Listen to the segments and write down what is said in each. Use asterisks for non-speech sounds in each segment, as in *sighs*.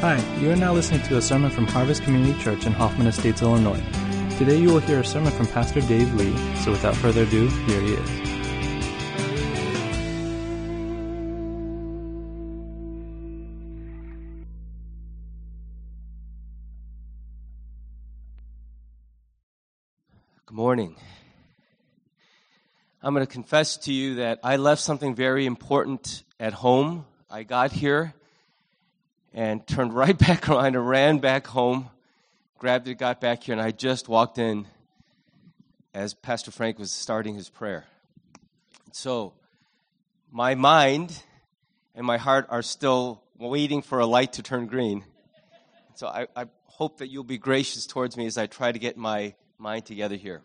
Hi, you are now listening to a sermon from Harvest Community Church in Hoffman Estates, Illinois. Today you will hear a sermon from Pastor Dave Lee, so without further ado, here he is. Good morning. I'm going to confess to you that I left something very important at home. I got here and turned right *laughs* back around and ran back home, grabbed it, got back here, and I just walked in as Pastor Frank was starting his prayer. So, my mind and my heart are still waiting for a light to turn green. So, I, I hope that you'll be gracious towards me as I try to get my mind together here.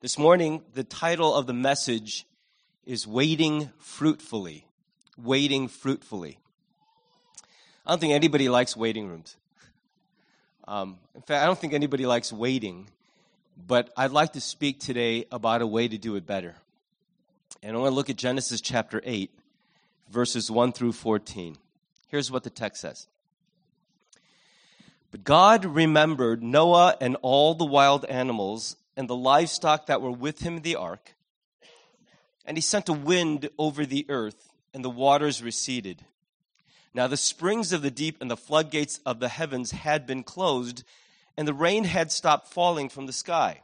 This morning, the title of the message is Waiting Fruitfully. Waiting Fruitfully. I don't think anybody likes waiting rooms. Um, in fact, I don't think anybody likes waiting, but I'd like to speak today about a way to do it better. And I want to look at Genesis chapter 8, verses 1 through 14. Here's what the text says But God remembered Noah and all the wild animals and the livestock that were with him in the ark. And he sent a wind over the earth, and the waters receded. Now the springs of the deep and the floodgates of the heavens had been closed, and the rain had stopped falling from the sky.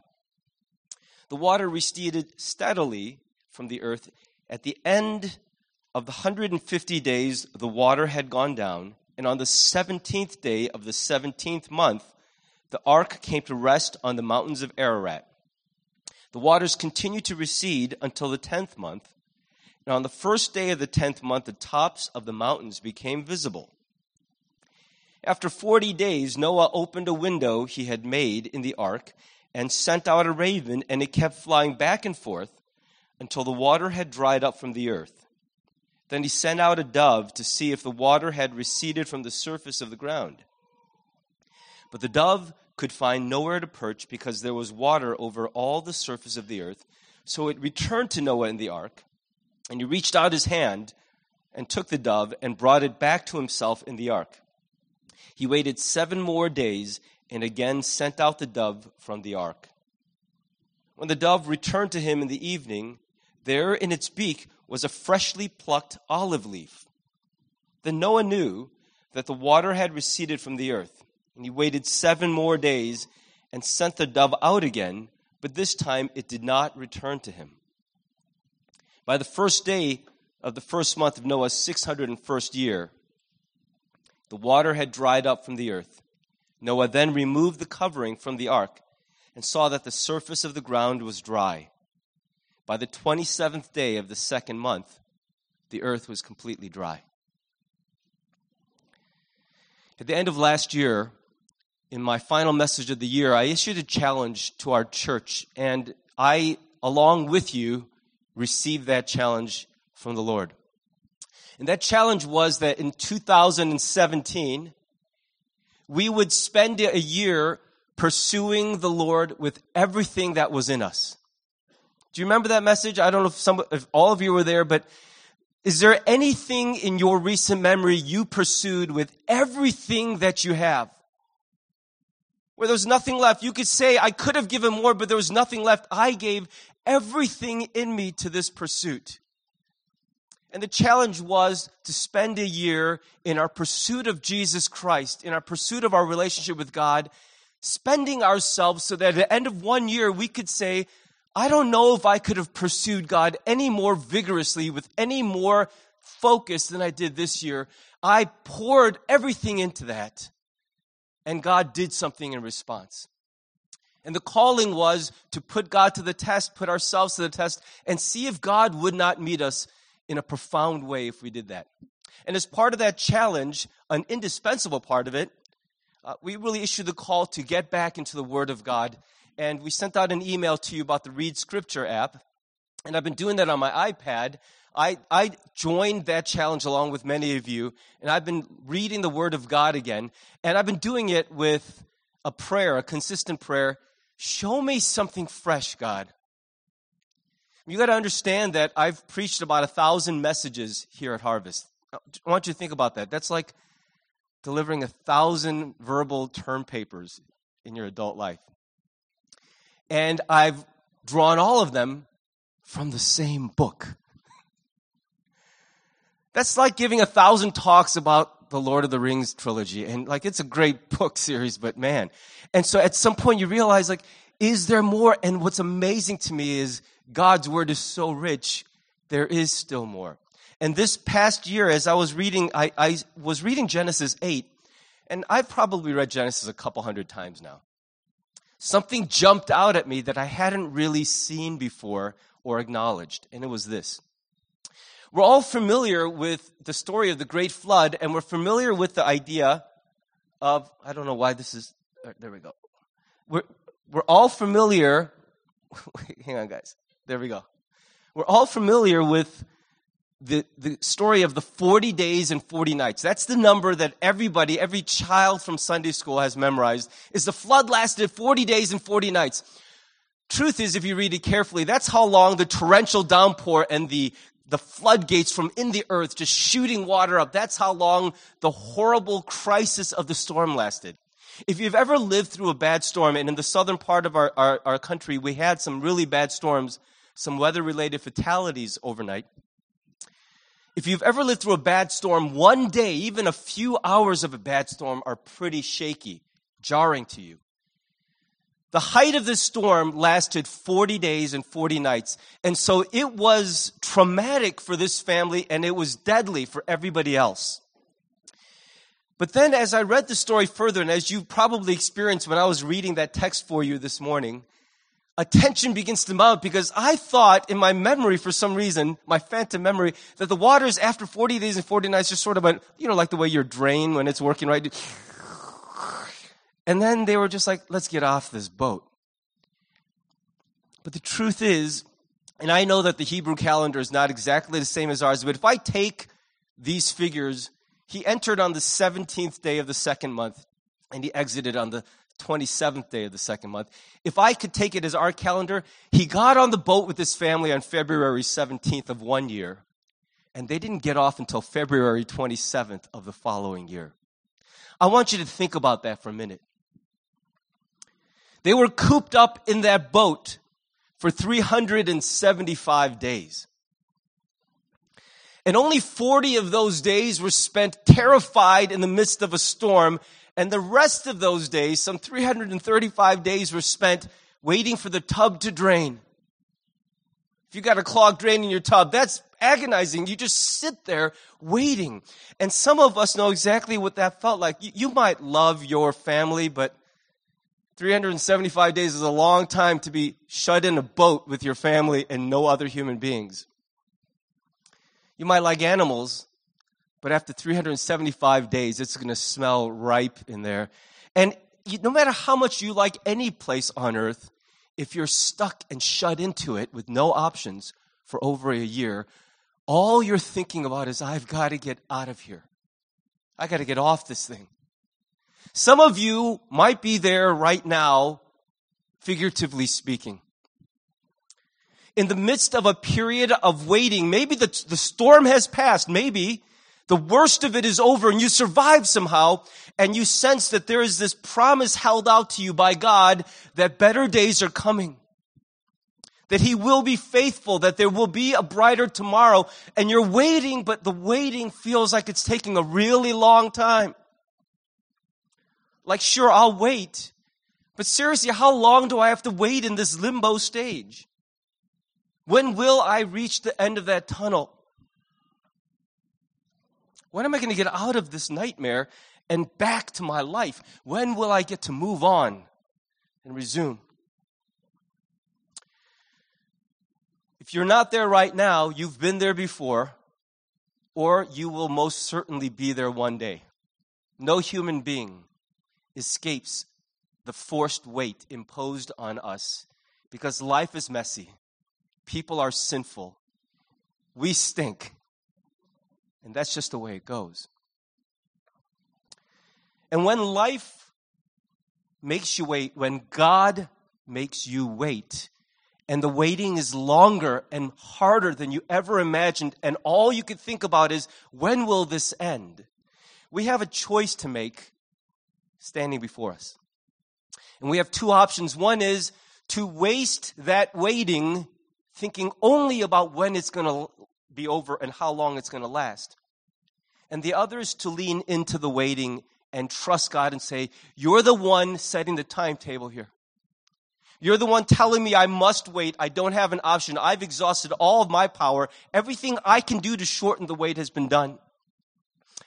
The water receded steadily from the earth. At the end of the 150 days, the water had gone down, and on the 17th day of the 17th month, the ark came to rest on the mountains of Ararat. The waters continued to recede until the 10th month, now, on the first day of the tenth month, the tops of the mountains became visible. After 40 days, Noah opened a window he had made in the ark and sent out a raven, and it kept flying back and forth until the water had dried up from the earth. Then he sent out a dove to see if the water had receded from the surface of the ground. But the dove could find nowhere to perch because there was water over all the surface of the earth. So it returned to Noah in the ark and he reached out his hand and took the dove and brought it back to himself in the ark. He waited seven more days and again sent out the dove from the ark. When the dove returned to him in the evening, there in its beak was a freshly plucked olive leaf. Then Noah knew that the water had receded from the earth, and he waited seven more days and sent the dove out again, but this time it did not return to him. By the first day of the first month of Noah's 601st year, the water had dried up from the earth. Noah then removed the covering from the ark and saw that the surface of the ground was dry. By the 27th day of the second month, the earth was completely dry. At the end of last year, in my final message of the year, I issued a challenge to our church, and I, along with you, received that challenge from the Lord. And that challenge was that in 2017, we would spend a year pursuing the Lord with everything that was in us. Do you remember that message? I don't know if some, if all of you were there, but is there anything in your recent memory you pursued with everything that you have? Where there's nothing left. You could say, I could have given more, but there was nothing left. I gave everything in me to this pursuit. And the challenge was to spend a year in our pursuit of Jesus Christ, in our pursuit of our relationship with God, spending ourselves so that at the end of one year we could say, I don't know if I could have pursued God any more vigorously with any more focus than I did this year. I poured everything into that, and God did something in response. And the calling was to put God to the test, put ourselves to the test, and see if God would not meet us in a profound way if we did that. And as part of that challenge, an indispensable part of it, uh, we really issued the call to get back into the Word of God. And we sent out an email to you about the Read Scripture app. And I've been doing that on my iPad. I, I joined that challenge along with many of you, and I've been reading the Word of God again. And I've been doing it with a prayer, a consistent prayer Show me something fresh, God. You got to understand that I've preached about a thousand messages here at Harvest. Uh, I want you to think about that. That's like delivering a thousand verbal term papers in your adult life. And I've drawn all of them from the same book. That's like giving a thousand talks about the Lord of the Rings trilogy. And like, it's a great *laughs* book series, but man. And so at some point you realize, like, is there more? And what's amazing to me is God's word is so rich, there is still more. And this past year, as I was reading, I, I was reading Genesis 8, and I've probably read Genesis a couple hundred times now. Something jumped out at me that I hadn't really seen before or acknowledged, and it was this. We're all familiar with the story of the great flood, and we're familiar with the idea of, I don't know why this is, uh, there we go. We're, we're all familiar, *laughs* hang on, guys. There we go. We're all familiar with the, the story of the 40 days and 40 nights. That's the number that everybody, every child from Sunday school has memorized, is the flood lasted 40 days and 40 nights. Truth is, if you read it carefully, that's how long the torrential downpour and the, the floodgates from in the earth just shooting water up, that's how long the horrible crisis of the storm lasted. If you've ever lived through a bad storm, and in the southern part of our, our, our country, we had some really bad storms, some weather related fatalities overnight. If you've ever lived through a bad storm, one day, even a few hours of a bad storm are pretty shaky, jarring to you. The height of this storm lasted 40 days and 40 nights. And so it was traumatic for this family and it was deadly for everybody else. But then as I read the story further, and as you probably experienced when I was reading that text for you this morning, attention begins to mount because I thought in my memory, for some reason, my phantom memory, that the waters after 40 days and 40 nights just sort of went, you know, like the way your drain when it's working right. And then they were just like, let's get off this boat. But the truth is, and I know that the Hebrew calendar is not exactly the same as ours, but if I take these figures, he entered on the 17th day of the second month and he exited on the 27th day of the second month. If I could take it as our calendar, he got on the boat with his family on February 17th of one year, and they didn't get off until February 27th of the following year. I want you to think about that for a minute. They were cooped up in that boat for 375 days. And only 40 of those days were spent terrified in the midst of a storm and the rest of those days, some 335 days were spent waiting for the tub to drain. If you got a clogged drain in your tub, that's agonizing. You just sit there waiting. And some of us know exactly what that felt like. You, you might love your family, but 375 days is a long time to be shut in a boat with your family and no other human beings. You might like animals, but after 375 days, it's going to smell ripe in there. And no matter how much you like any place on earth, if you're stuck and shut into it with no options for over a year, all you're thinking about is, I've got to get out of here. I got to get off this thing. Some of you might be there right now, figuratively speaking. In the midst of a period of waiting, maybe the, the storm has passed, maybe, the worst of it is over and you survive somehow and you sense that there is this promise held out to you by God that better days are coming. That he will be faithful, that there will be a brighter tomorrow and you're waiting, but the waiting feels like it's taking a really long time. Like, sure, I'll wait, but seriously, how long do I have to wait in this limbo stage? When will I reach the end of that tunnel? When am I going to get out of this nightmare and back to my life? When will I get to move on and resume? If you're not there right now, you've been there before, or you will most certainly be there one day. No human being escapes the forced wait imposed on us because life is messy. People are sinful. We stink. And that's just the way it goes. And when life makes you wait, when God makes you wait, and the waiting is longer and harder than you ever imagined, and all you could think about is, when will this end? we have a choice to make standing before us. And we have two options. One is to waste that waiting thinking only about when it's going to be over and how long it's going to last. And the other is to lean into the waiting and trust God and say, You're the one setting the timetable here. You're the one telling me I must wait. I don't have an option. I've exhausted all of my power. Everything I can do to shorten the wait has been done.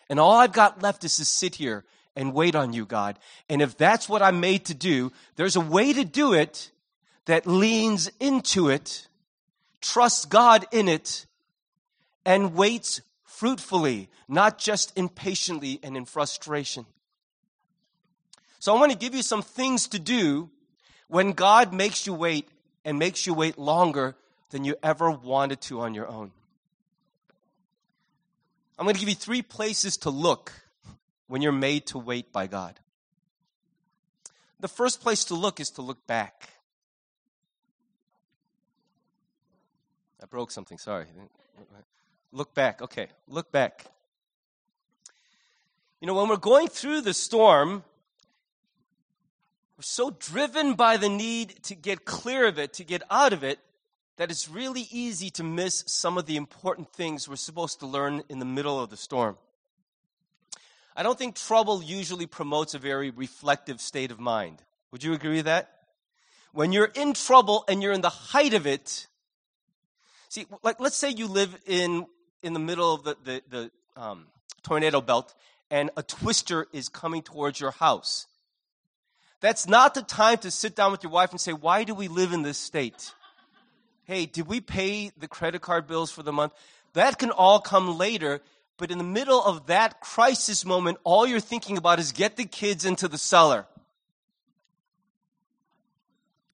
And all I've got left is to sit here and wait on you, God. And if that's what I'm made to do, there's a way to do it that leans into it, trusts God in it, and waits fruitfully, not just impatiently and in frustration. So I want to give you some things to do when God makes you wait and makes you wait longer than you ever wanted to on your own. I'm going to give you three places to look when you're made to wait by God. The first place to look is to look back. I broke something, sorry. Look back, okay, look back. You know, when we're going through the storm, we're so driven by the need to get clear of it, to get out of it, that it's really easy to miss some of the important things we're supposed to learn in the middle of the storm. I don't think trouble usually promotes a very reflective state of mind. Would you agree with that? When you're in trouble and you're in the height of it, see, like let's say you live in in the middle of the the, the um, tornado belt and a twister is coming towards your house. That's not the time to sit down with your wife and say, Why do we live in this state? Hey, did we pay the credit card bills for the month? That can all come later. But in the middle of that crisis moment, all you're thinking about is get the kids into the cellar.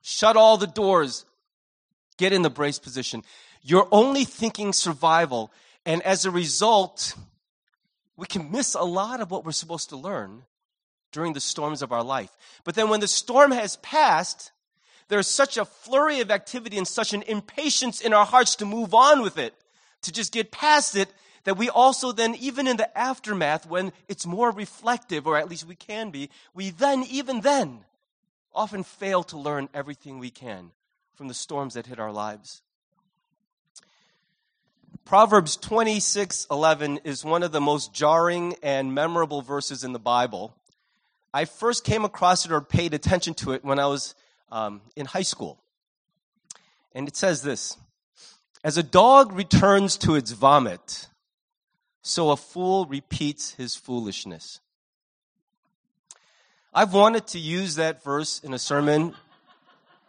Shut all the doors. Get in the brace position. You're only thinking survival. And as a result, we can miss a lot of what we're supposed to learn during the storms of our life. But then when the storm has passed, there's such a flurry of activity and such an impatience in our hearts to move on with it, to just get past it, that we also then, even in the aftermath, when it's more reflective, or at least we can be, we then, even then, often fail to learn everything we can from the storms that hit our lives. Proverbs 26:11 is one of the most jarring and memorable verses in the Bible. I first came across it or paid attention to it when I was um, in high school. And it says this As a dog returns to its vomit, so a fool repeats his foolishness. I've wanted to use that verse in a sermon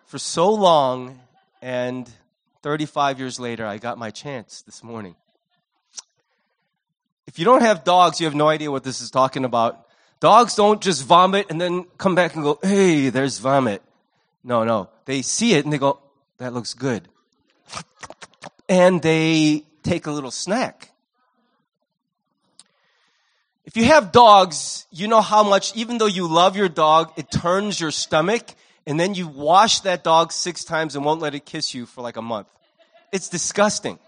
for so long, and 35 years later, I got my chance this morning. If you don't have dogs, you have no idea what this is talking about. Dogs don't just vomit and then come back and go, hey, there's vomit. No, no. They see it and they go, that looks good. And they take a little snack. If you have dogs, you know how much, even though you love your dog, it turns your stomach, and then you wash that dog six times and won't let it kiss you for like a month. It's disgusting.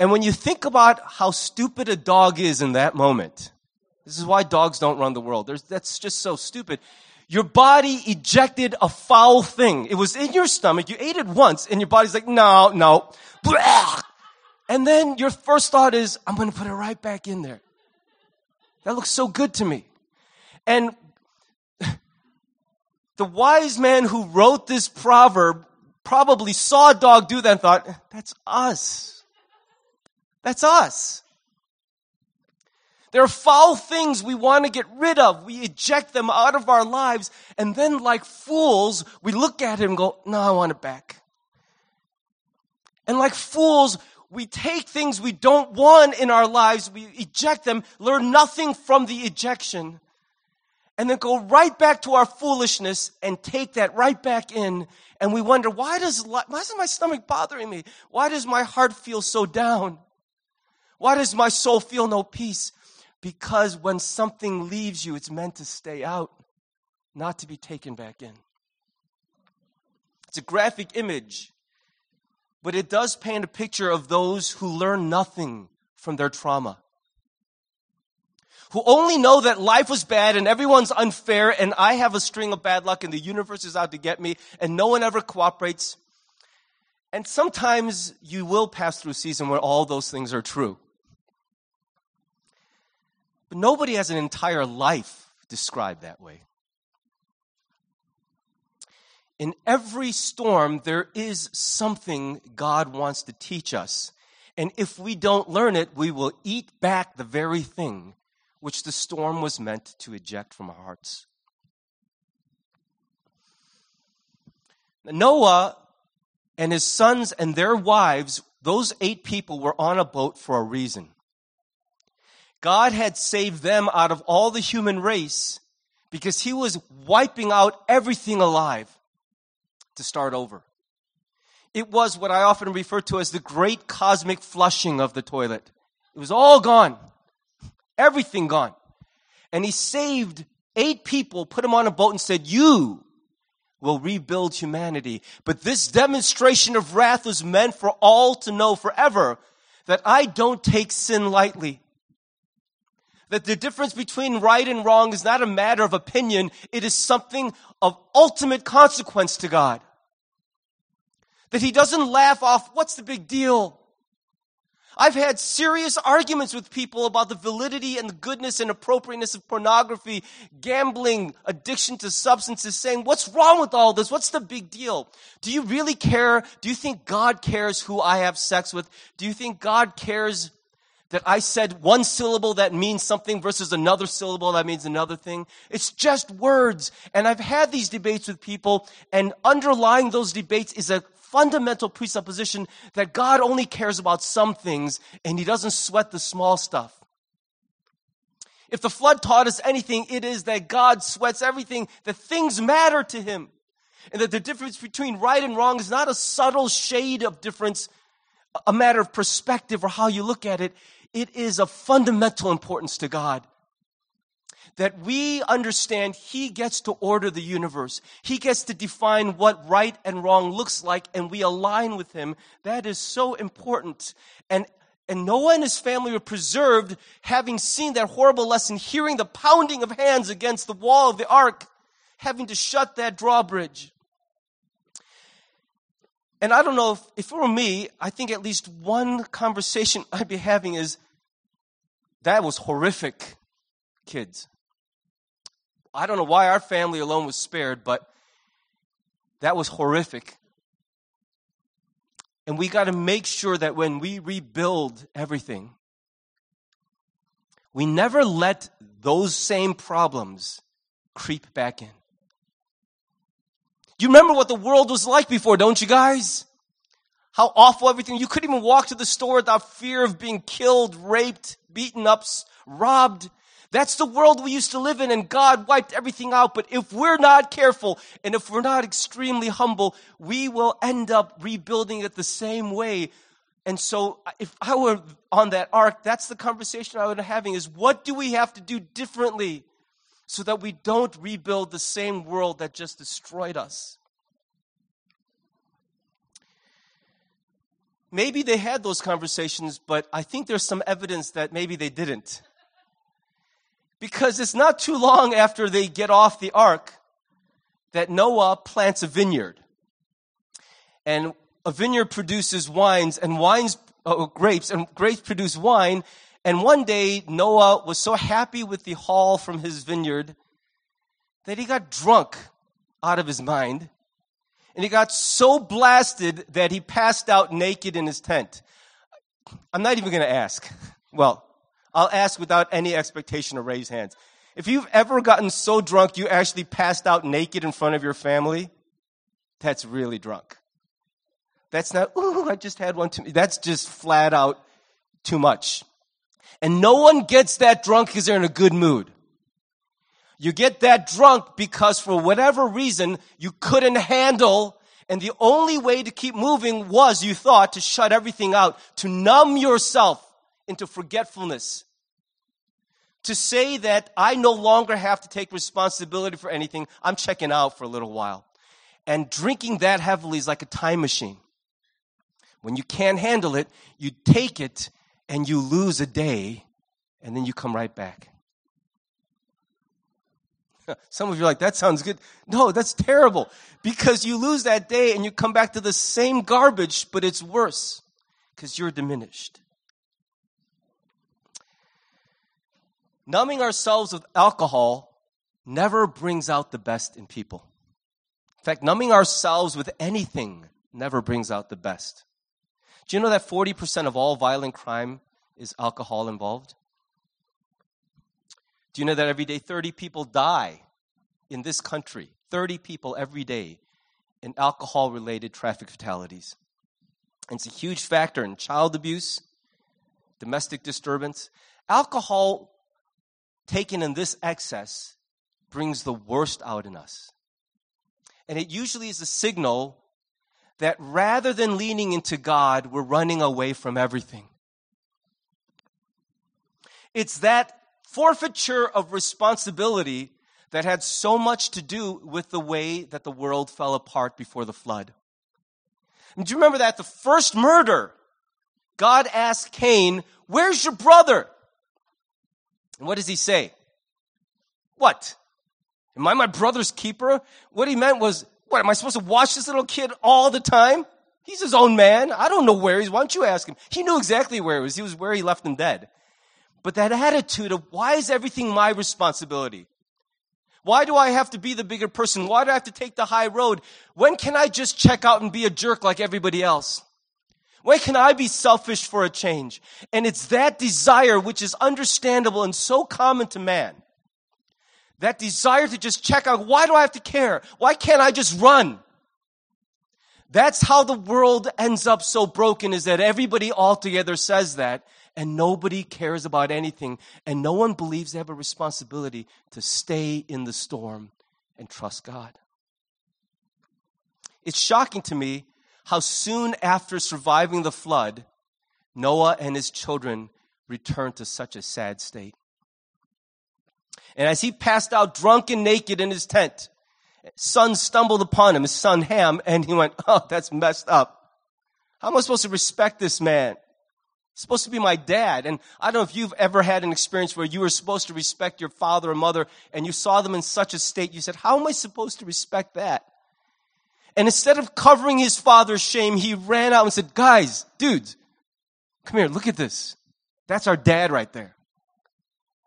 And when you think about how stupid a dog is in that moment, this is why dogs don't run the world. There's, that's just so stupid. Your body ejected a foul thing. It was in your stomach. You ate it once and your body's like, no, no. And then your first thought is, I'm going to put it right back in there. That looks so good to me. And *laughs* the wise man who wrote this proverb probably saw a dog do that and thought, that's us. That's us. There are foul things we want to get rid of. We eject them out of our lives. And then, like fools, we look at it and go, No, I want it back. And like fools, we take things we don't want in our lives, we eject them, learn nothing from the ejection, and then go right back to our foolishness and take that right back in. And we wonder, why does, why is my stomach bothering me? Why does my heart feel so down? Why does my soul feel no peace? Because when something leaves you, it's meant to stay out, not to be taken back in. It's a graphic image, but it does paint a picture of those who learn nothing from their trauma. who only know that life was bad and everyone's unfair and I have a string of bad luck and the universe is out to get me and no one ever cooperates. And sometimes you will pass through a season where all those things are true. But nobody has an entire life described that way. In every storm, there is something God wants to teach us. And if we don't learn it, we will eat back the very thing which the storm was meant to eject from our hearts. Noah and his sons and their wives, those eight people were on a boat for a reason. God had saved them out of all the human race because he was wiping out everything alive to start over. It was what I often refer to as the great cosmic flushing of the toilet. It was all gone. Everything gone. And he saved eight people, put them on a boat and said, you will rebuild humanity. But this demonstration of wrath was meant for all to know forever that I don't take sin lightly. That the difference between right and wrong is not a matter of opinion. It is something of ultimate consequence to God. That he doesn't laugh off, what's the big deal? I've had serious arguments with people about the validity and the goodness and appropriateness of pornography, gambling, addiction to substances, saying, what's wrong with all this? What's the big deal? Do you really care? Do you think God cares who I have sex with? Do you think God cares that I said one syllable that means something versus another syllable that means another thing. It's just words. And I've had these debates with people and underlying those debates is a fundamental presupposition that God only cares about some things and he doesn't sweat the small stuff. If the flood taught us anything, it is that God sweats everything, that things matter to him. And that the difference between right and wrong is not a subtle shade of difference, a matter of perspective or how you look at it. It is of fundamental importance to God that we understand He gets to order the universe. He gets to define what right and wrong looks like, and we align with Him. That is so important. And and Noah and his family were preserved, having seen that horrible lesson, hearing the pounding of hands against the wall of the ark, having to shut that drawbridge. And I don't know if, if it were me, I think at least one conversation *laughs* I'd be having is that was horrific, kids. I don't know why our family alone was spared, but that was horrific. And we got to make sure that when we rebuild everything, we never let those same problems creep back in. You remember what the world was like before, don't you guys? How awful everything. You couldn't even walk to the store without fear of being killed, raped, beaten up, robbed. That's the world we used to live in and God wiped everything out. But if we're not careful and if we're not extremely humble, we will end up rebuilding it the same way. And so if I were on that ark, that's the conversation I would be having is what do we have to do differently so that we don't rebuild the same world that just destroyed us? Maybe they had those conversations, but I think there's some evidence that maybe they didn't. Because it's not too long after they get off the ark that Noah plants a vineyard. And a vineyard produces wines, and wines, uh, grapes, and grapes produce wine. And one day, Noah was so happy with the haul from his vineyard that he got drunk out of his mind. And he got so blasted that he passed out naked in his tent. I'm not even going to ask. *laughs* Well, I'll ask without any expectation to raise hands. If you've ever gotten so drunk you actually passed out naked in front of your family, that's really drunk. That's not, ooh, I just had one too That's just flat out too much. And no one gets that drunk because they're in a good mood. You get that drunk because for whatever reason you couldn't handle and the only way to keep moving was, you thought, to shut everything out, to numb yourself into forgetfulness. To say that I no longer have to take responsibility for anything, I'm checking out for a little while. And drinking that heavily is like a time machine. When you can't handle it, you take it and you lose a day, and then you come right back. *laughs* Some of you are like, that sounds good. No, that's terrible. Because you lose that day and you come back to the same garbage, but it's worse because you're diminished. Numbing ourselves with alcohol never brings out the best in people. In fact, numbing ourselves with anything never brings out the best. Do you know that 40% of all violent crime is alcohol involved? Do you know that every day 30 people die in this country? 30 people every day in alcohol related traffic fatalities. It's a huge factor in child abuse, domestic disturbance. Alcohol taken in this excess brings the worst out in us. And it usually is a signal that rather than leaning into God, we're running away from everything. It's that forfeiture of responsibility that had so much to do with the way that the world fell apart before the flood. And do you remember that? The first murder, God asked Cain, Where's your brother? And what does he say? What? Am I my brother's keeper? What he meant was, what, am I supposed to watch this little kid all the time? He's his own man. I don't know where he's. Why don't you ask him? He knew exactly where he was. He was where he left him dead. But that attitude of why is everything my responsibility? Why do I have to be the bigger person? Why do I have to take the high road? When can I just check out and be a jerk like everybody else? When can I be selfish for a change? And it's that desire which is understandable and so common to man. That desire to just check out, why do I have to care? Why can't I just run? That's how the world ends up so broken is that everybody altogether says that and nobody cares about anything, and no one believes they have a responsibility to stay in the storm and trust God. It's shocking to me how soon after surviving the flood, Noah and his children returned to such a sad state. And as he passed out drunk and naked in his tent, son stumbled upon him, his son Ham, and he went, Oh, that's messed up. How am I supposed to respect this man? supposed to be my dad. And I don't know if you've ever had an experience where you were supposed to respect your father or mother and you saw them in such a state, you said, How am I supposed to respect that? And instead of covering his father's shame, he ran out and said, Guys, dudes, come here, look at this. That's our dad right there.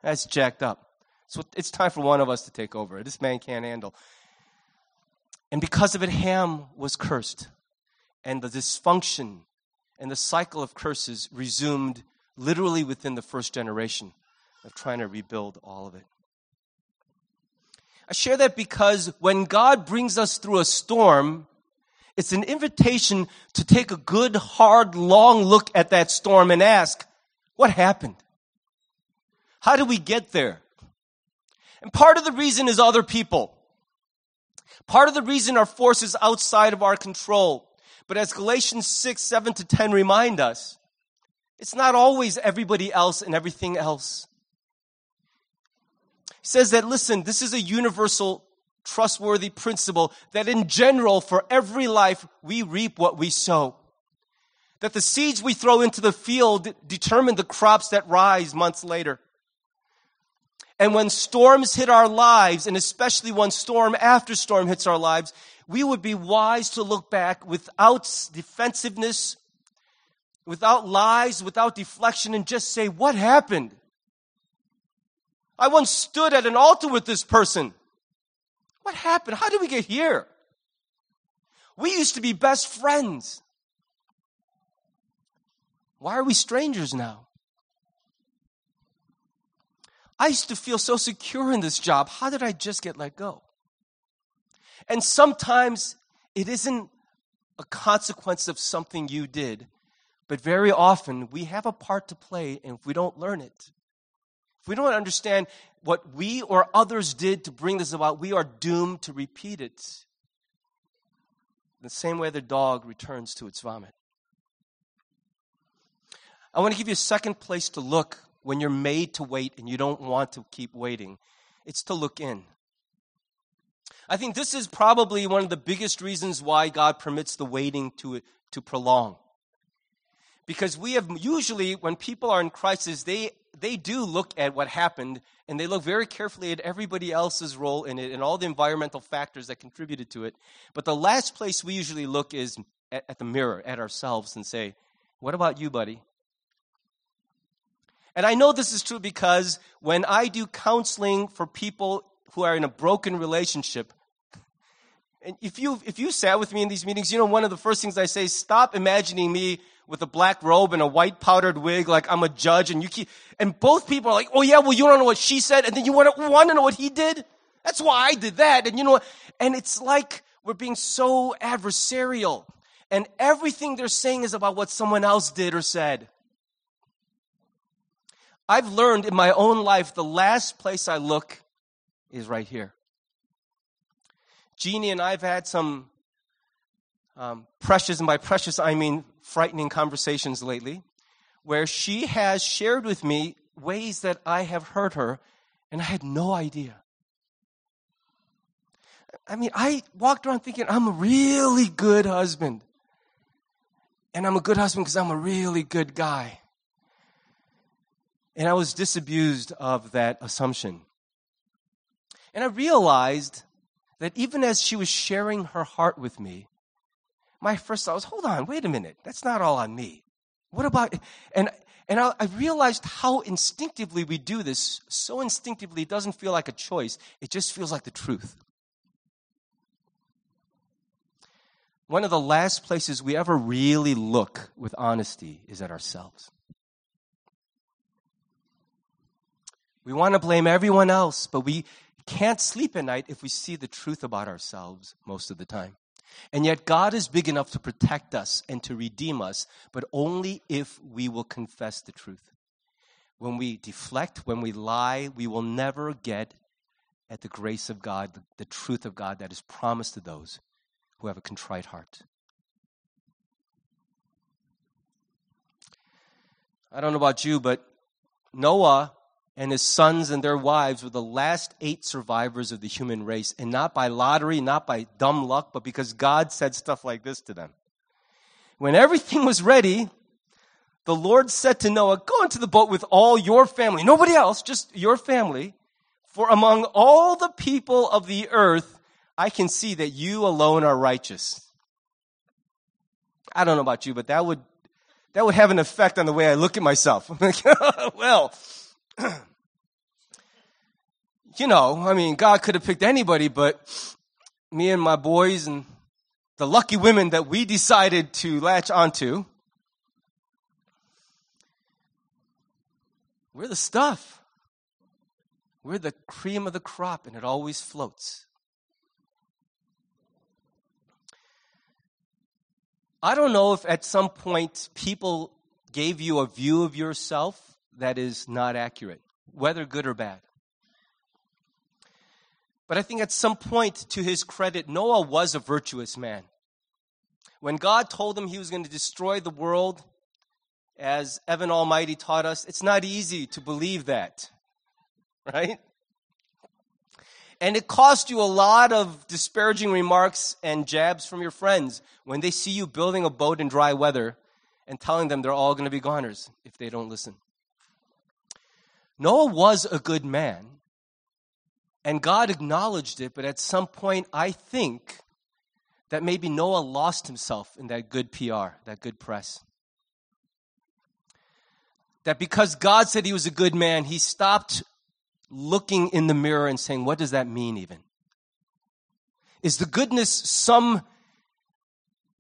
That's jacked up. So it's time for one of us to take over. This man can't handle. And because of it, Ham was cursed. And the dysfunction and the cycle of curses resumed literally within the first generation of trying to rebuild all of it. I share that because when God brings us through a storm, it's an invitation to take a good, hard, long look at that storm and ask, what happened? How did we get there? And part of the reason is other people. Part of the reason are forces outside of our control. But as Galatians 6, 7 to 10 remind us, it's not always everybody else and everything else. Says that, listen, this is a universal, trustworthy principle that in general, for every life, we reap what we sow. That the seeds we throw into the field determine the crops that rise months later. And when storms hit our lives, and especially when storm after storm hits our lives, we would be wise to look back without defensiveness, without lies, without deflection, and just say, What happened? I once stood at an altar with this person. What happened? How did we get here? We used to be best friends. Why are we strangers now? I used to feel so secure in this job. How did I just get let go? And sometimes it isn't a consequence of something you did, but very often we have a part to play, and if we don't learn it, if we don't understand what we or others did to bring this about, we are doomed to repeat it. The same way the dog returns to its vomit. I want to give you a second place to look when you're made to wait and you don't want to keep waiting. It's to look in. I think this is probably one of the biggest reasons why God permits the waiting to, to prolong. Because we have usually, when people are in crisis, they, they do look at what happened and they look very carefully at everybody else's role in it and all the environmental factors that contributed to it. But the last place we usually look is at, at the mirror, at ourselves, and say, What about you, buddy? And I know this is true because when I do counseling for people who are in a broken relationship, and if you if you sat with me in these meetings, you know one of the first things I say stop imagining me with a black robe and a white powdered wig like I'm a judge and you keep and both people are like, "Oh yeah, well you don't know what she said and then you want to want to know what he did?" That's why I did that. And you know and it's like we're being so adversarial and everything they're saying is about what someone else did or said. I've learned in my own life the last place I look is right here. Jeannie and I have had some um, precious, and by precious I mean frightening conversations lately, where she has shared with me ways that I have hurt her and I had no idea. I mean, I walked around thinking I'm a really good husband. And I'm a good husband because I'm a really good guy. And I was disabused of that assumption. And I realized that even as she was sharing her heart with me, my first thought was, hold on, wait a minute. That's not all on me. What about, and, and I, I realized how instinctively we do this. So instinctively, it doesn't feel like a choice. It just feels like the truth. One of the last places we ever really look with honesty is at ourselves. We want to blame everyone else, but we can't sleep at night if we see the truth about ourselves most of the time. And yet, God is big enough to protect us and to redeem us, but only if we will confess the truth. When we deflect, when we lie, we will never get at the grace of God, the, the truth of God that is promised to those who have a contrite heart. I don't know about you, but Noah and his sons and their wives were the last eight survivors of the human race, and not by lottery, not by dumb luck, but because God said stuff like this to them. When everything was ready, the Lord said to Noah, Go into the boat with all your family, nobody else, just your family, for among all the people of the earth, I can see that you alone are righteous. I don't know about you, but that would that would have an effect on the way I look at myself. *laughs* well, *clears throat* you know, I mean, God could have picked anybody, but me and my boys and the lucky women that we decided to latch onto, we're the stuff. We're the cream of the crop, and it always floats. I don't know if at some point people gave you a view of yourself that is not accurate, whether good or bad. But I think at some point, to his credit, Noah was a virtuous man. When God told him he was going to destroy the world, as Evan Almighty taught us, it's not easy to believe that, right? And it cost you a lot of disparaging remarks and jabs from your friends when they see you building a boat in dry weather and telling them they're all going to be goners if they don't listen. Noah was a good man, and God acknowledged it, but at some point, I think that maybe Noah lost himself in that good PR, that good press. That because God said he was a good man, he stopped looking in the mirror and saying, What does that mean, even? Is the goodness some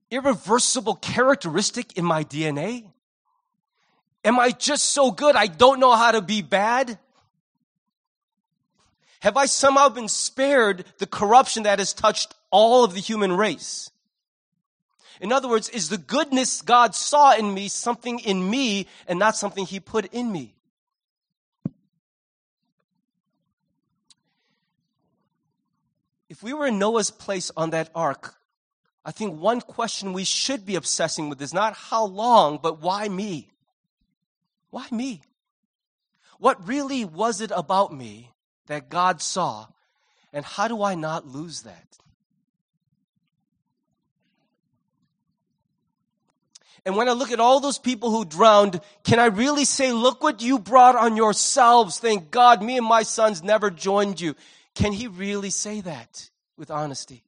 irreversible characteristic in my DNA? Am I just so good I don't know how to be bad? Have I somehow been spared the corruption that has touched all of the human race? In other words, is the goodness God saw in me something in me and not something He put in me? If we were in Noah's place on that ark, I think one question we should be obsessing with is not how long, but why me? Why me? What really was it about me that God saw? And how do I not lose that? And when I look at all those people who drowned, can I really say, look what you brought on yourselves? Thank God me and my sons never joined you. Can he really say that with honesty?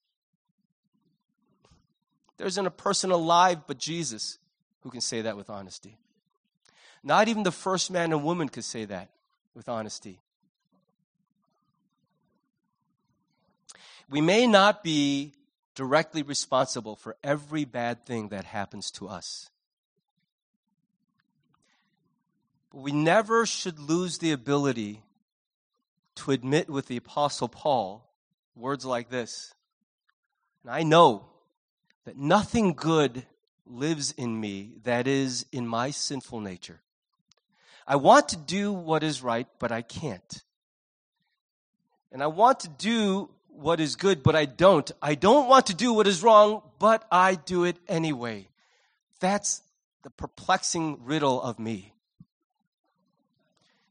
There isn't a person alive but Jesus who can say that with honesty. Not even the first man and woman could say that with honesty. We may not be directly responsible for every bad thing that happens to us. But we never should lose the ability to admit with the Apostle Paul words like this. And I know that nothing good lives in me that is in my sinful nature. I want to do what is right, but I can't. And I want to do what is good, but I don't. I don't want to do what is wrong, but I do it anyway. That's the perplexing riddle of me.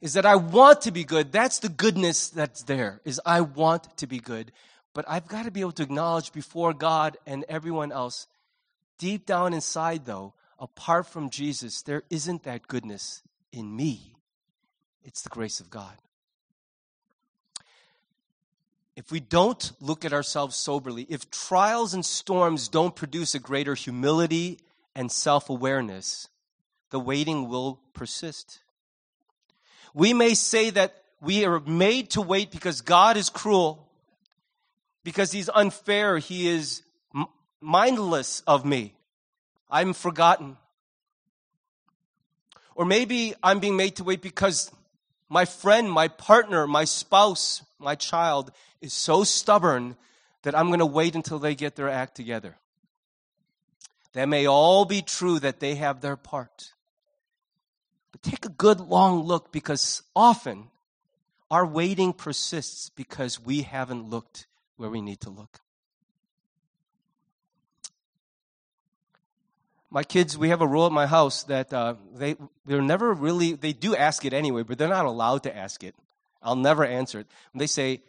Is that I want to be good. That's the goodness that's there. Is I want to be good. But I've got to be able to acknowledge before God and everyone else, deep down inside though, apart from Jesus, there isn't that goodness in me. It's the grace of God if we don't look at ourselves soberly, if trials and storms don't produce a greater humility and self awareness, the waiting will persist. We may say that we are made to wait because God is cruel, because He's unfair, He is mindless of me. I'm forgotten. Or maybe I'm being made to wait because my friend, my partner, my spouse, my child is so stubborn that I'm going to wait until they get their act together. That may all be true that they have their part. But take a good long look because often our waiting persists because we haven't looked where we need to look. My kids, we have a rule at my house that uh, they, they're never really, they do ask it anyway, but they're not allowed to ask it. I'll never answer it. When they say,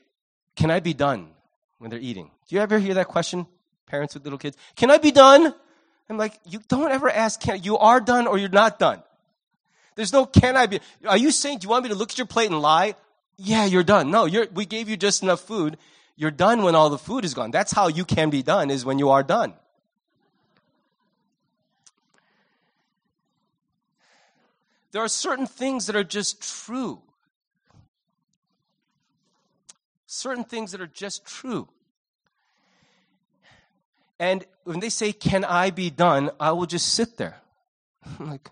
can I be done when they're eating? Do you ever hear that question? Parents with little kids. Can I be done? I'm like, you don't ever ask, can, you are done or you're not done. There's no can I be. Are you saying, do you want me to look at your plate and lie? Yeah, you're done. No, you're, we gave you just enough food. You're done when all the food is gone. That's how you can be done, is when you are done. There are certain things that are just true certain things that are just true. And when they say, Can I be done? I will just sit there. *laughs* like,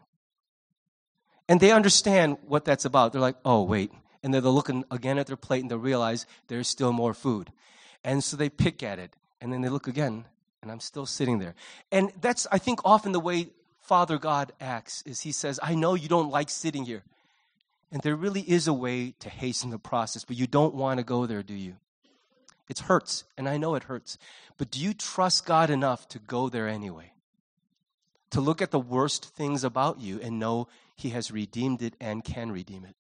and they understand what that's about. They're like, Oh, wait. And they're looking again at their plate and they realize there's still more food. And so they pick at it. And then they look again, and I'm still sitting there. And that's, I think, often the way Father God acts is he says, I know you don't like sitting here. And there really is a way to hasten the process, but you don't want to go there, do you? It hurts, and I know it hurts. But do you trust God enough to go there anyway? To look at the worst things about you and know He has redeemed it and can redeem it?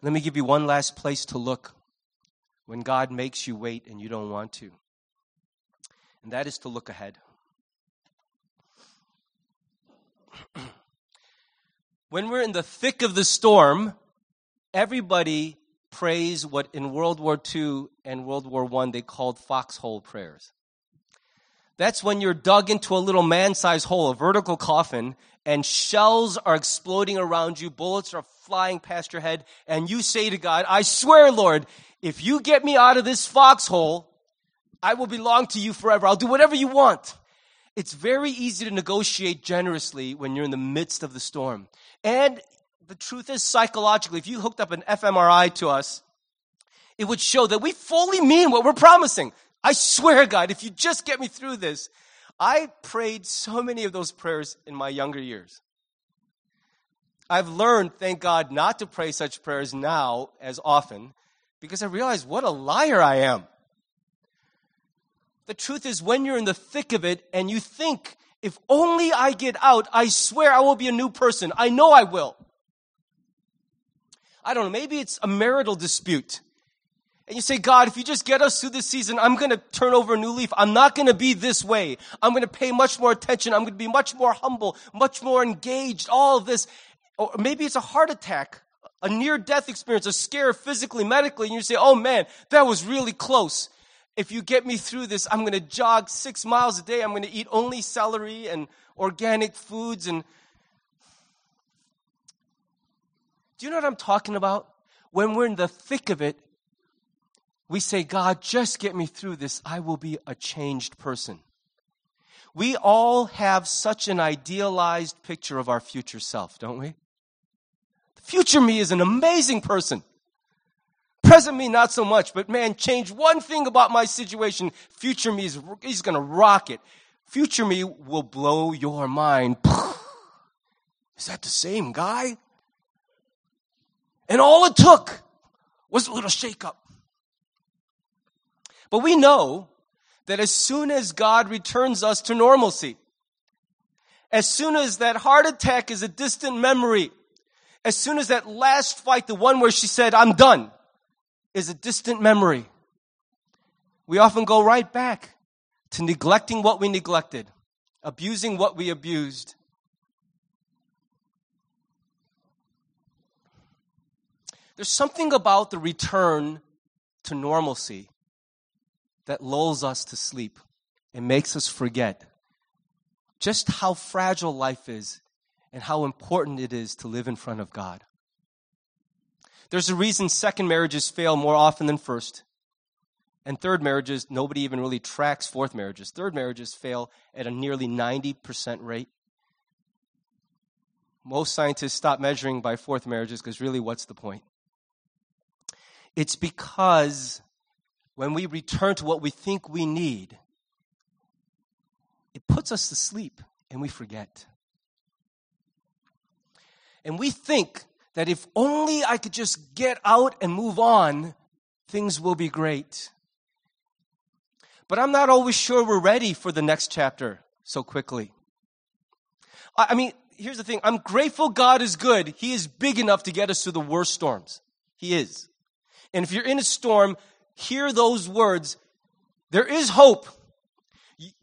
Let me give you one last place to look when God makes you wait and you don't want to. And that is to look ahead. *clears throat* when we're in the thick of the storm, everybody prays what in World War II and World War I they called foxhole prayers. That's when you're dug into a little man sized hole, a vertical coffin, and shells are exploding around you, bullets are flying past your head, and you say to God, I swear, Lord, if you get me out of this foxhole, I will belong to you forever. I'll do whatever you want. It's very easy to negotiate generously when you're in the midst of the storm. And the truth is, psychologically, if you hooked up an fMRI to us, it would show that we fully mean what we're promising. I swear, God, if you just get me through this. I prayed so many of those prayers in my younger years. I've learned, thank God, not to pray such prayers now as often because I realize what a liar I am. The truth is, when you're in the thick of it and you think, if only I get out, I swear I will be a new person. I know I will. I don't know, maybe it's a marital dispute. And you say, God, if you just get us through this season, I'm going to turn over a new leaf. I'm not going to be this way. I'm going to pay much more attention. I'm going to be much more humble, much more engaged, all of this. Or maybe it's a heart attack, a near death experience, a scare physically, medically. And you say, oh man, that was really close. If you get me through this, I'm going to jog six miles a day. I'm going to eat only celery and organic foods. And do you know what I'm talking about? When we're in the thick of it, we say, God, just get me through this. I will be a changed person. We all have such an idealized picture of our future self, don't we? The future me is an amazing person. Present me, not so much, but man, change one thing about my situation. Future me is, he's gonna rock it. Future me will blow your mind. *sighs* Is that the same guy? And all it took was a little shakeup. But we know that as soon as God returns us to normalcy, as soon as that heart attack is a distant memory, as soon as that last fight, the one where she said, I'm done, is a distant memory, we often go right back to neglecting what we neglected, abusing what we abused. There's something about the return to normalcy that lulls us to sleep and makes us forget just how fragile life is and how important it is to live in front of God. There's a reason second marriages fail more often than first. And third marriages, nobody even really tracks fourth marriages. Third marriages fail at a nearly 90% rate. Most scientists stop measuring by fourth marriages because really, what's the point? It's because when we return to what we think we need, it puts us to sleep and we forget. And we think that if only I could just get out and move on, things will be great. But I'm not always sure we're ready for the next chapter so quickly. I mean, here's the thing I'm grateful God is good. He is big enough to get us through the worst storms. He is. And if you're in a storm, hear those words, there is hope.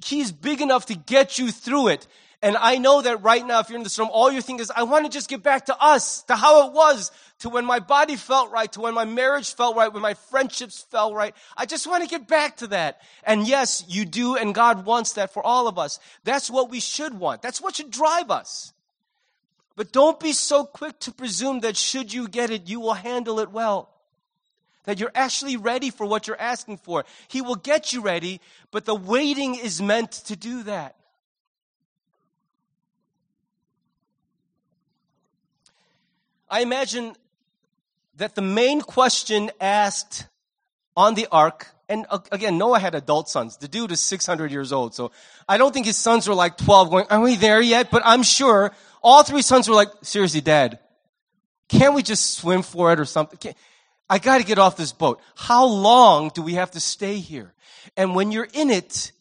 He's big enough to get you through it. And I know that right now, if you're in this room, all you think is, I want to just get back to us, to how it was, to when my body felt right, to when my marriage felt right, when my friendships felt right. I just want to get back to that. And yes, you do, and God wants that for all of us. That's what we should want. That's what should drive us. But don't be so quick to presume that should you get it, you will handle it well that you're actually ready for what you're asking for. He will get you ready, but the waiting is meant to do that. I imagine that the main question asked on the ark, and uh, again, Noah had adult sons. The dude is 600 years old, so I don't think his sons were like 12 going, are we there yet? But I'm sure all three sons were like, seriously, dad, can't we just swim for it or something? Can't, I got to get off this boat. How long do we have to stay here? And when you're in it,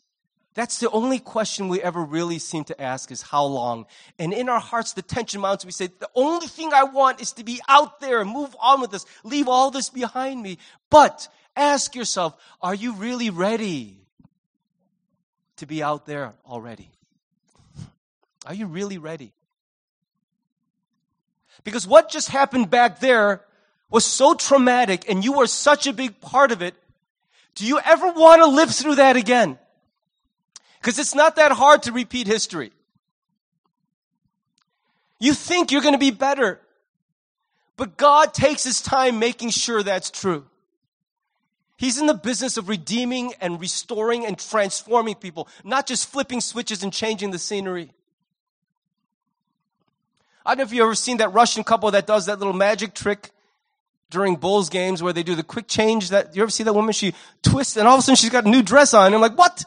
that's the only question we ever really seem to ask is how long. And in our hearts, the tension mounts. We say, the only thing I want is to be out there and move on with this, leave all this behind me. But ask yourself, are you really ready to be out there already? Are you really ready? Because what just happened back there was so traumatic and you were such a big part of it, do you ever want to live through that again? Because it's not that hard to repeat history. You think you're going to be better, but God takes his time making sure that's true. He's in the business of redeeming and restoring and transforming people, not just flipping switches and changing the scenery. I don't know if you've ever seen that Russian couple that does that little magic trick during Bulls games where they do the quick change that, you ever see that woman? She twists and all of a sudden she's got a new dress on. I'm like, what?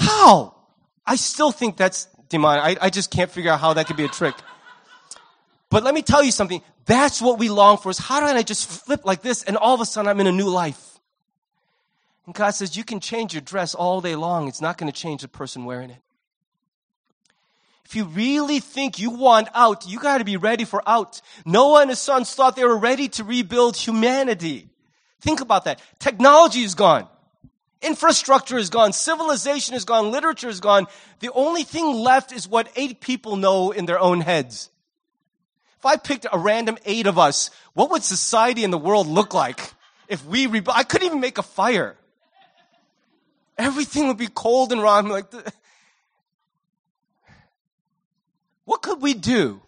How? I still think that's demonic. I, I just can't figure out how that could be a trick. But let me tell you something. That's what we long for is how do I just flip like this and all of a sudden I'm in a new life? And God says, you can change your dress all day long. It's not going to change the person wearing it. If you really think you want out, you got to be ready for out. Noah and his sons thought they were ready to rebuild humanity, Think about that. Technology is gone. Infrastructure is gone. Civilization is gone. Literature is gone. The only thing left is what eight people know in their own heads. If I picked a random eight of us, what would society and the world look like if we, re- I couldn't even make a fire. Everything would be cold and raw. I'm like, what could we do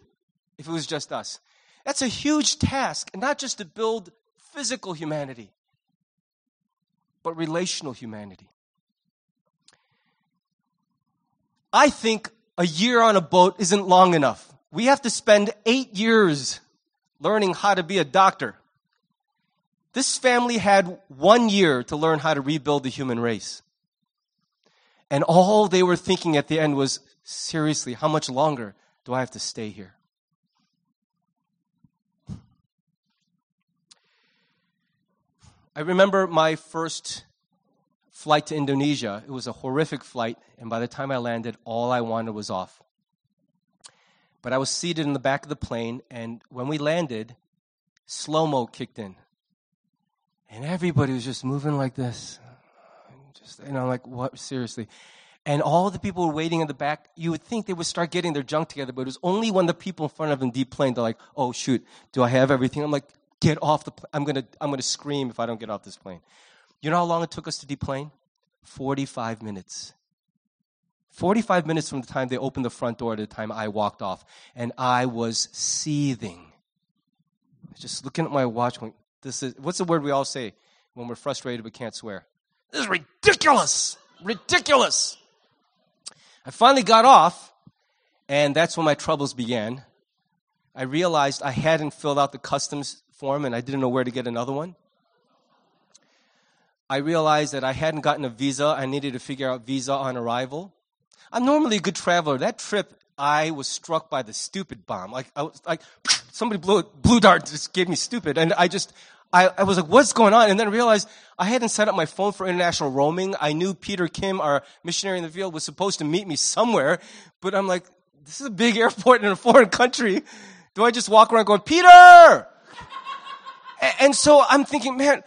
if it was just us? That's a huge task, and not just to build physical humanity, but relational humanity. I think a year on a boat isn't long enough. We have to spend eight years learning how to be a doctor. This family had one year to learn how to rebuild the human race. And all they were thinking at the end was, seriously, how much longer do I have to stay here? I remember my first flight to Indonesia. It was a horrific flight, and by the time I landed, all I wanted was off. But I was seated in the back of the plane, and when we landed, slow mo kicked in. And everybody was just moving like this. Just, I'm like, what? Seriously. And all the people were waiting in the back. You would think they would start getting their junk together, but it was only when the people in front of them deplaned, they're like, oh, shoot, do I have everything? I'm like, get off the plane. I'm going to I'm gonna scream if I don't get off this plane. You know how long it took us to deplane? 45 minutes. 45 minutes from the time they opened the front door to the time I walked off. And I was seething. Just looking at my watch, going, this is, what's the word we all say when we're frustrated but can't swear? This is ridiculous! Ridiculous! I finally got off, and that's when my troubles began. I realized I hadn't filled out the customs form and I didn't know where to get another one. I realized that I hadn't gotten a visa. I needed to figure out visa on arrival. I'm normally a good traveler. That trip, I was struck by the stupid bomb. Like, I was like, *sniffs* somebody blew blue dart just gave me stupid. And I just, I, I was like, what's going on? And then I realized I hadn't set up my phone for international roaming. I knew Peter Kim, our missionary in the field, was supposed to meet me somewhere. But I'm like, this is a big *laughs* airport in a foreign country. Do I just walk around going, Peter? And so I'm thinking, man,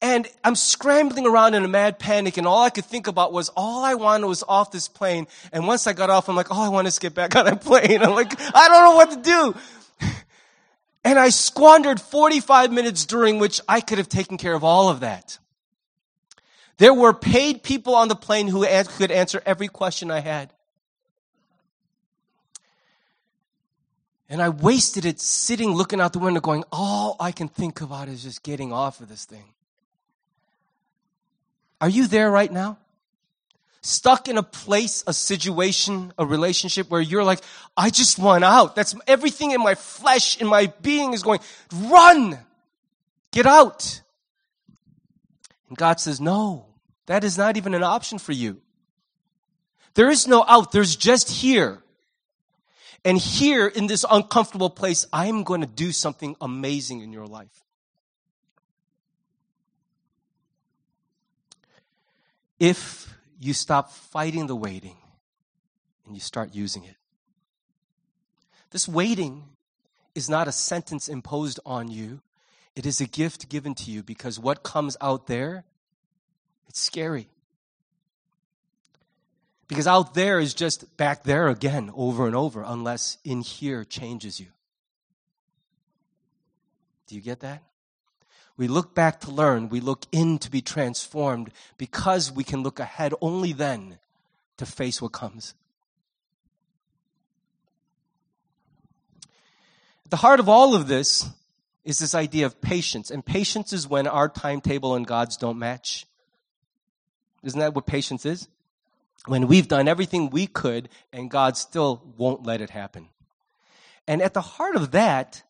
and I'm scrambling around in a mad panic, and all I could think about was all I wanted was off this plane. And once I got off, I'm like, all I want is to get back *laughs* on that plane. I'm like, I don't know what to do. *laughs* And I squandered 45 minutes during which I could have taken care of all of that. There were paid people on the plane who could answer every question I had. And I wasted it sitting looking out the window going, all I can think about is just getting off of this thing. Are you there right now? Stuck in a place, a situation, a relationship where you're like, I just want out. That's everything in my flesh, in my being is going, run! Get out! And God says, no, that is not even an option for you. There is no out, there's just here. And here in this uncomfortable place, I'm going to do something amazing in your life. if you stop fighting the waiting and you start using it. This waiting is not a sentence imposed on you. It is a gift given to you because what comes out there, it's scary. Because out there is just back there again over and over, unless in here changes you. Do you get that? We look back to learn. We look in to be transformed because we can look ahead only then to face what comes. At the heart of all of this is this idea of patience. And patience is when our timetable and God's don't match. Isn't that what patience is? When we've done everything we could and God still won't let it happen. And at the heart of that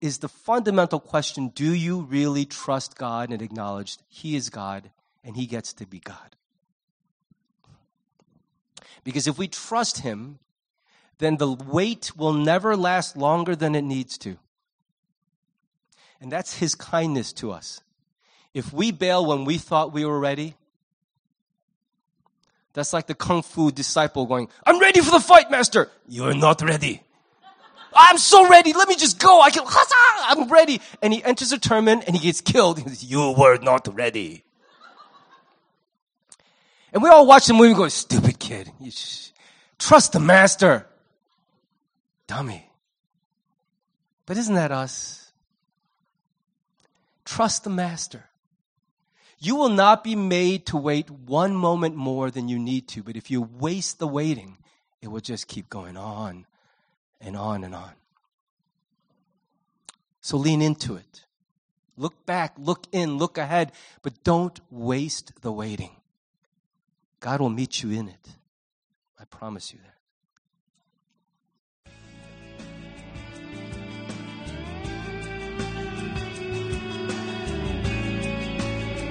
is the fundamental question do you really trust God and acknowledge He is God and He gets to be God? Because if we trust Him, then the wait will never last longer than it needs to. And that's His kindness to us. If we bail when we thought we were ready, that's like the kung fu disciple going, I'm ready for the fight, master. You're not ready. I'm so ready. Let me just go. I can, *laughs* I'm ready. And he enters a tournament and he gets killed. He you were not ready. And we all watch the movie and go, stupid kid. trust the master. Dummy. But isn't that us? Trust the master. You will not be made to wait one moment more than you need to, but if you waste the waiting, it will just keep going on and on and on. So lean into it. Look back, look in, look ahead, but don't waste the waiting. God will meet you in it. I promise you that.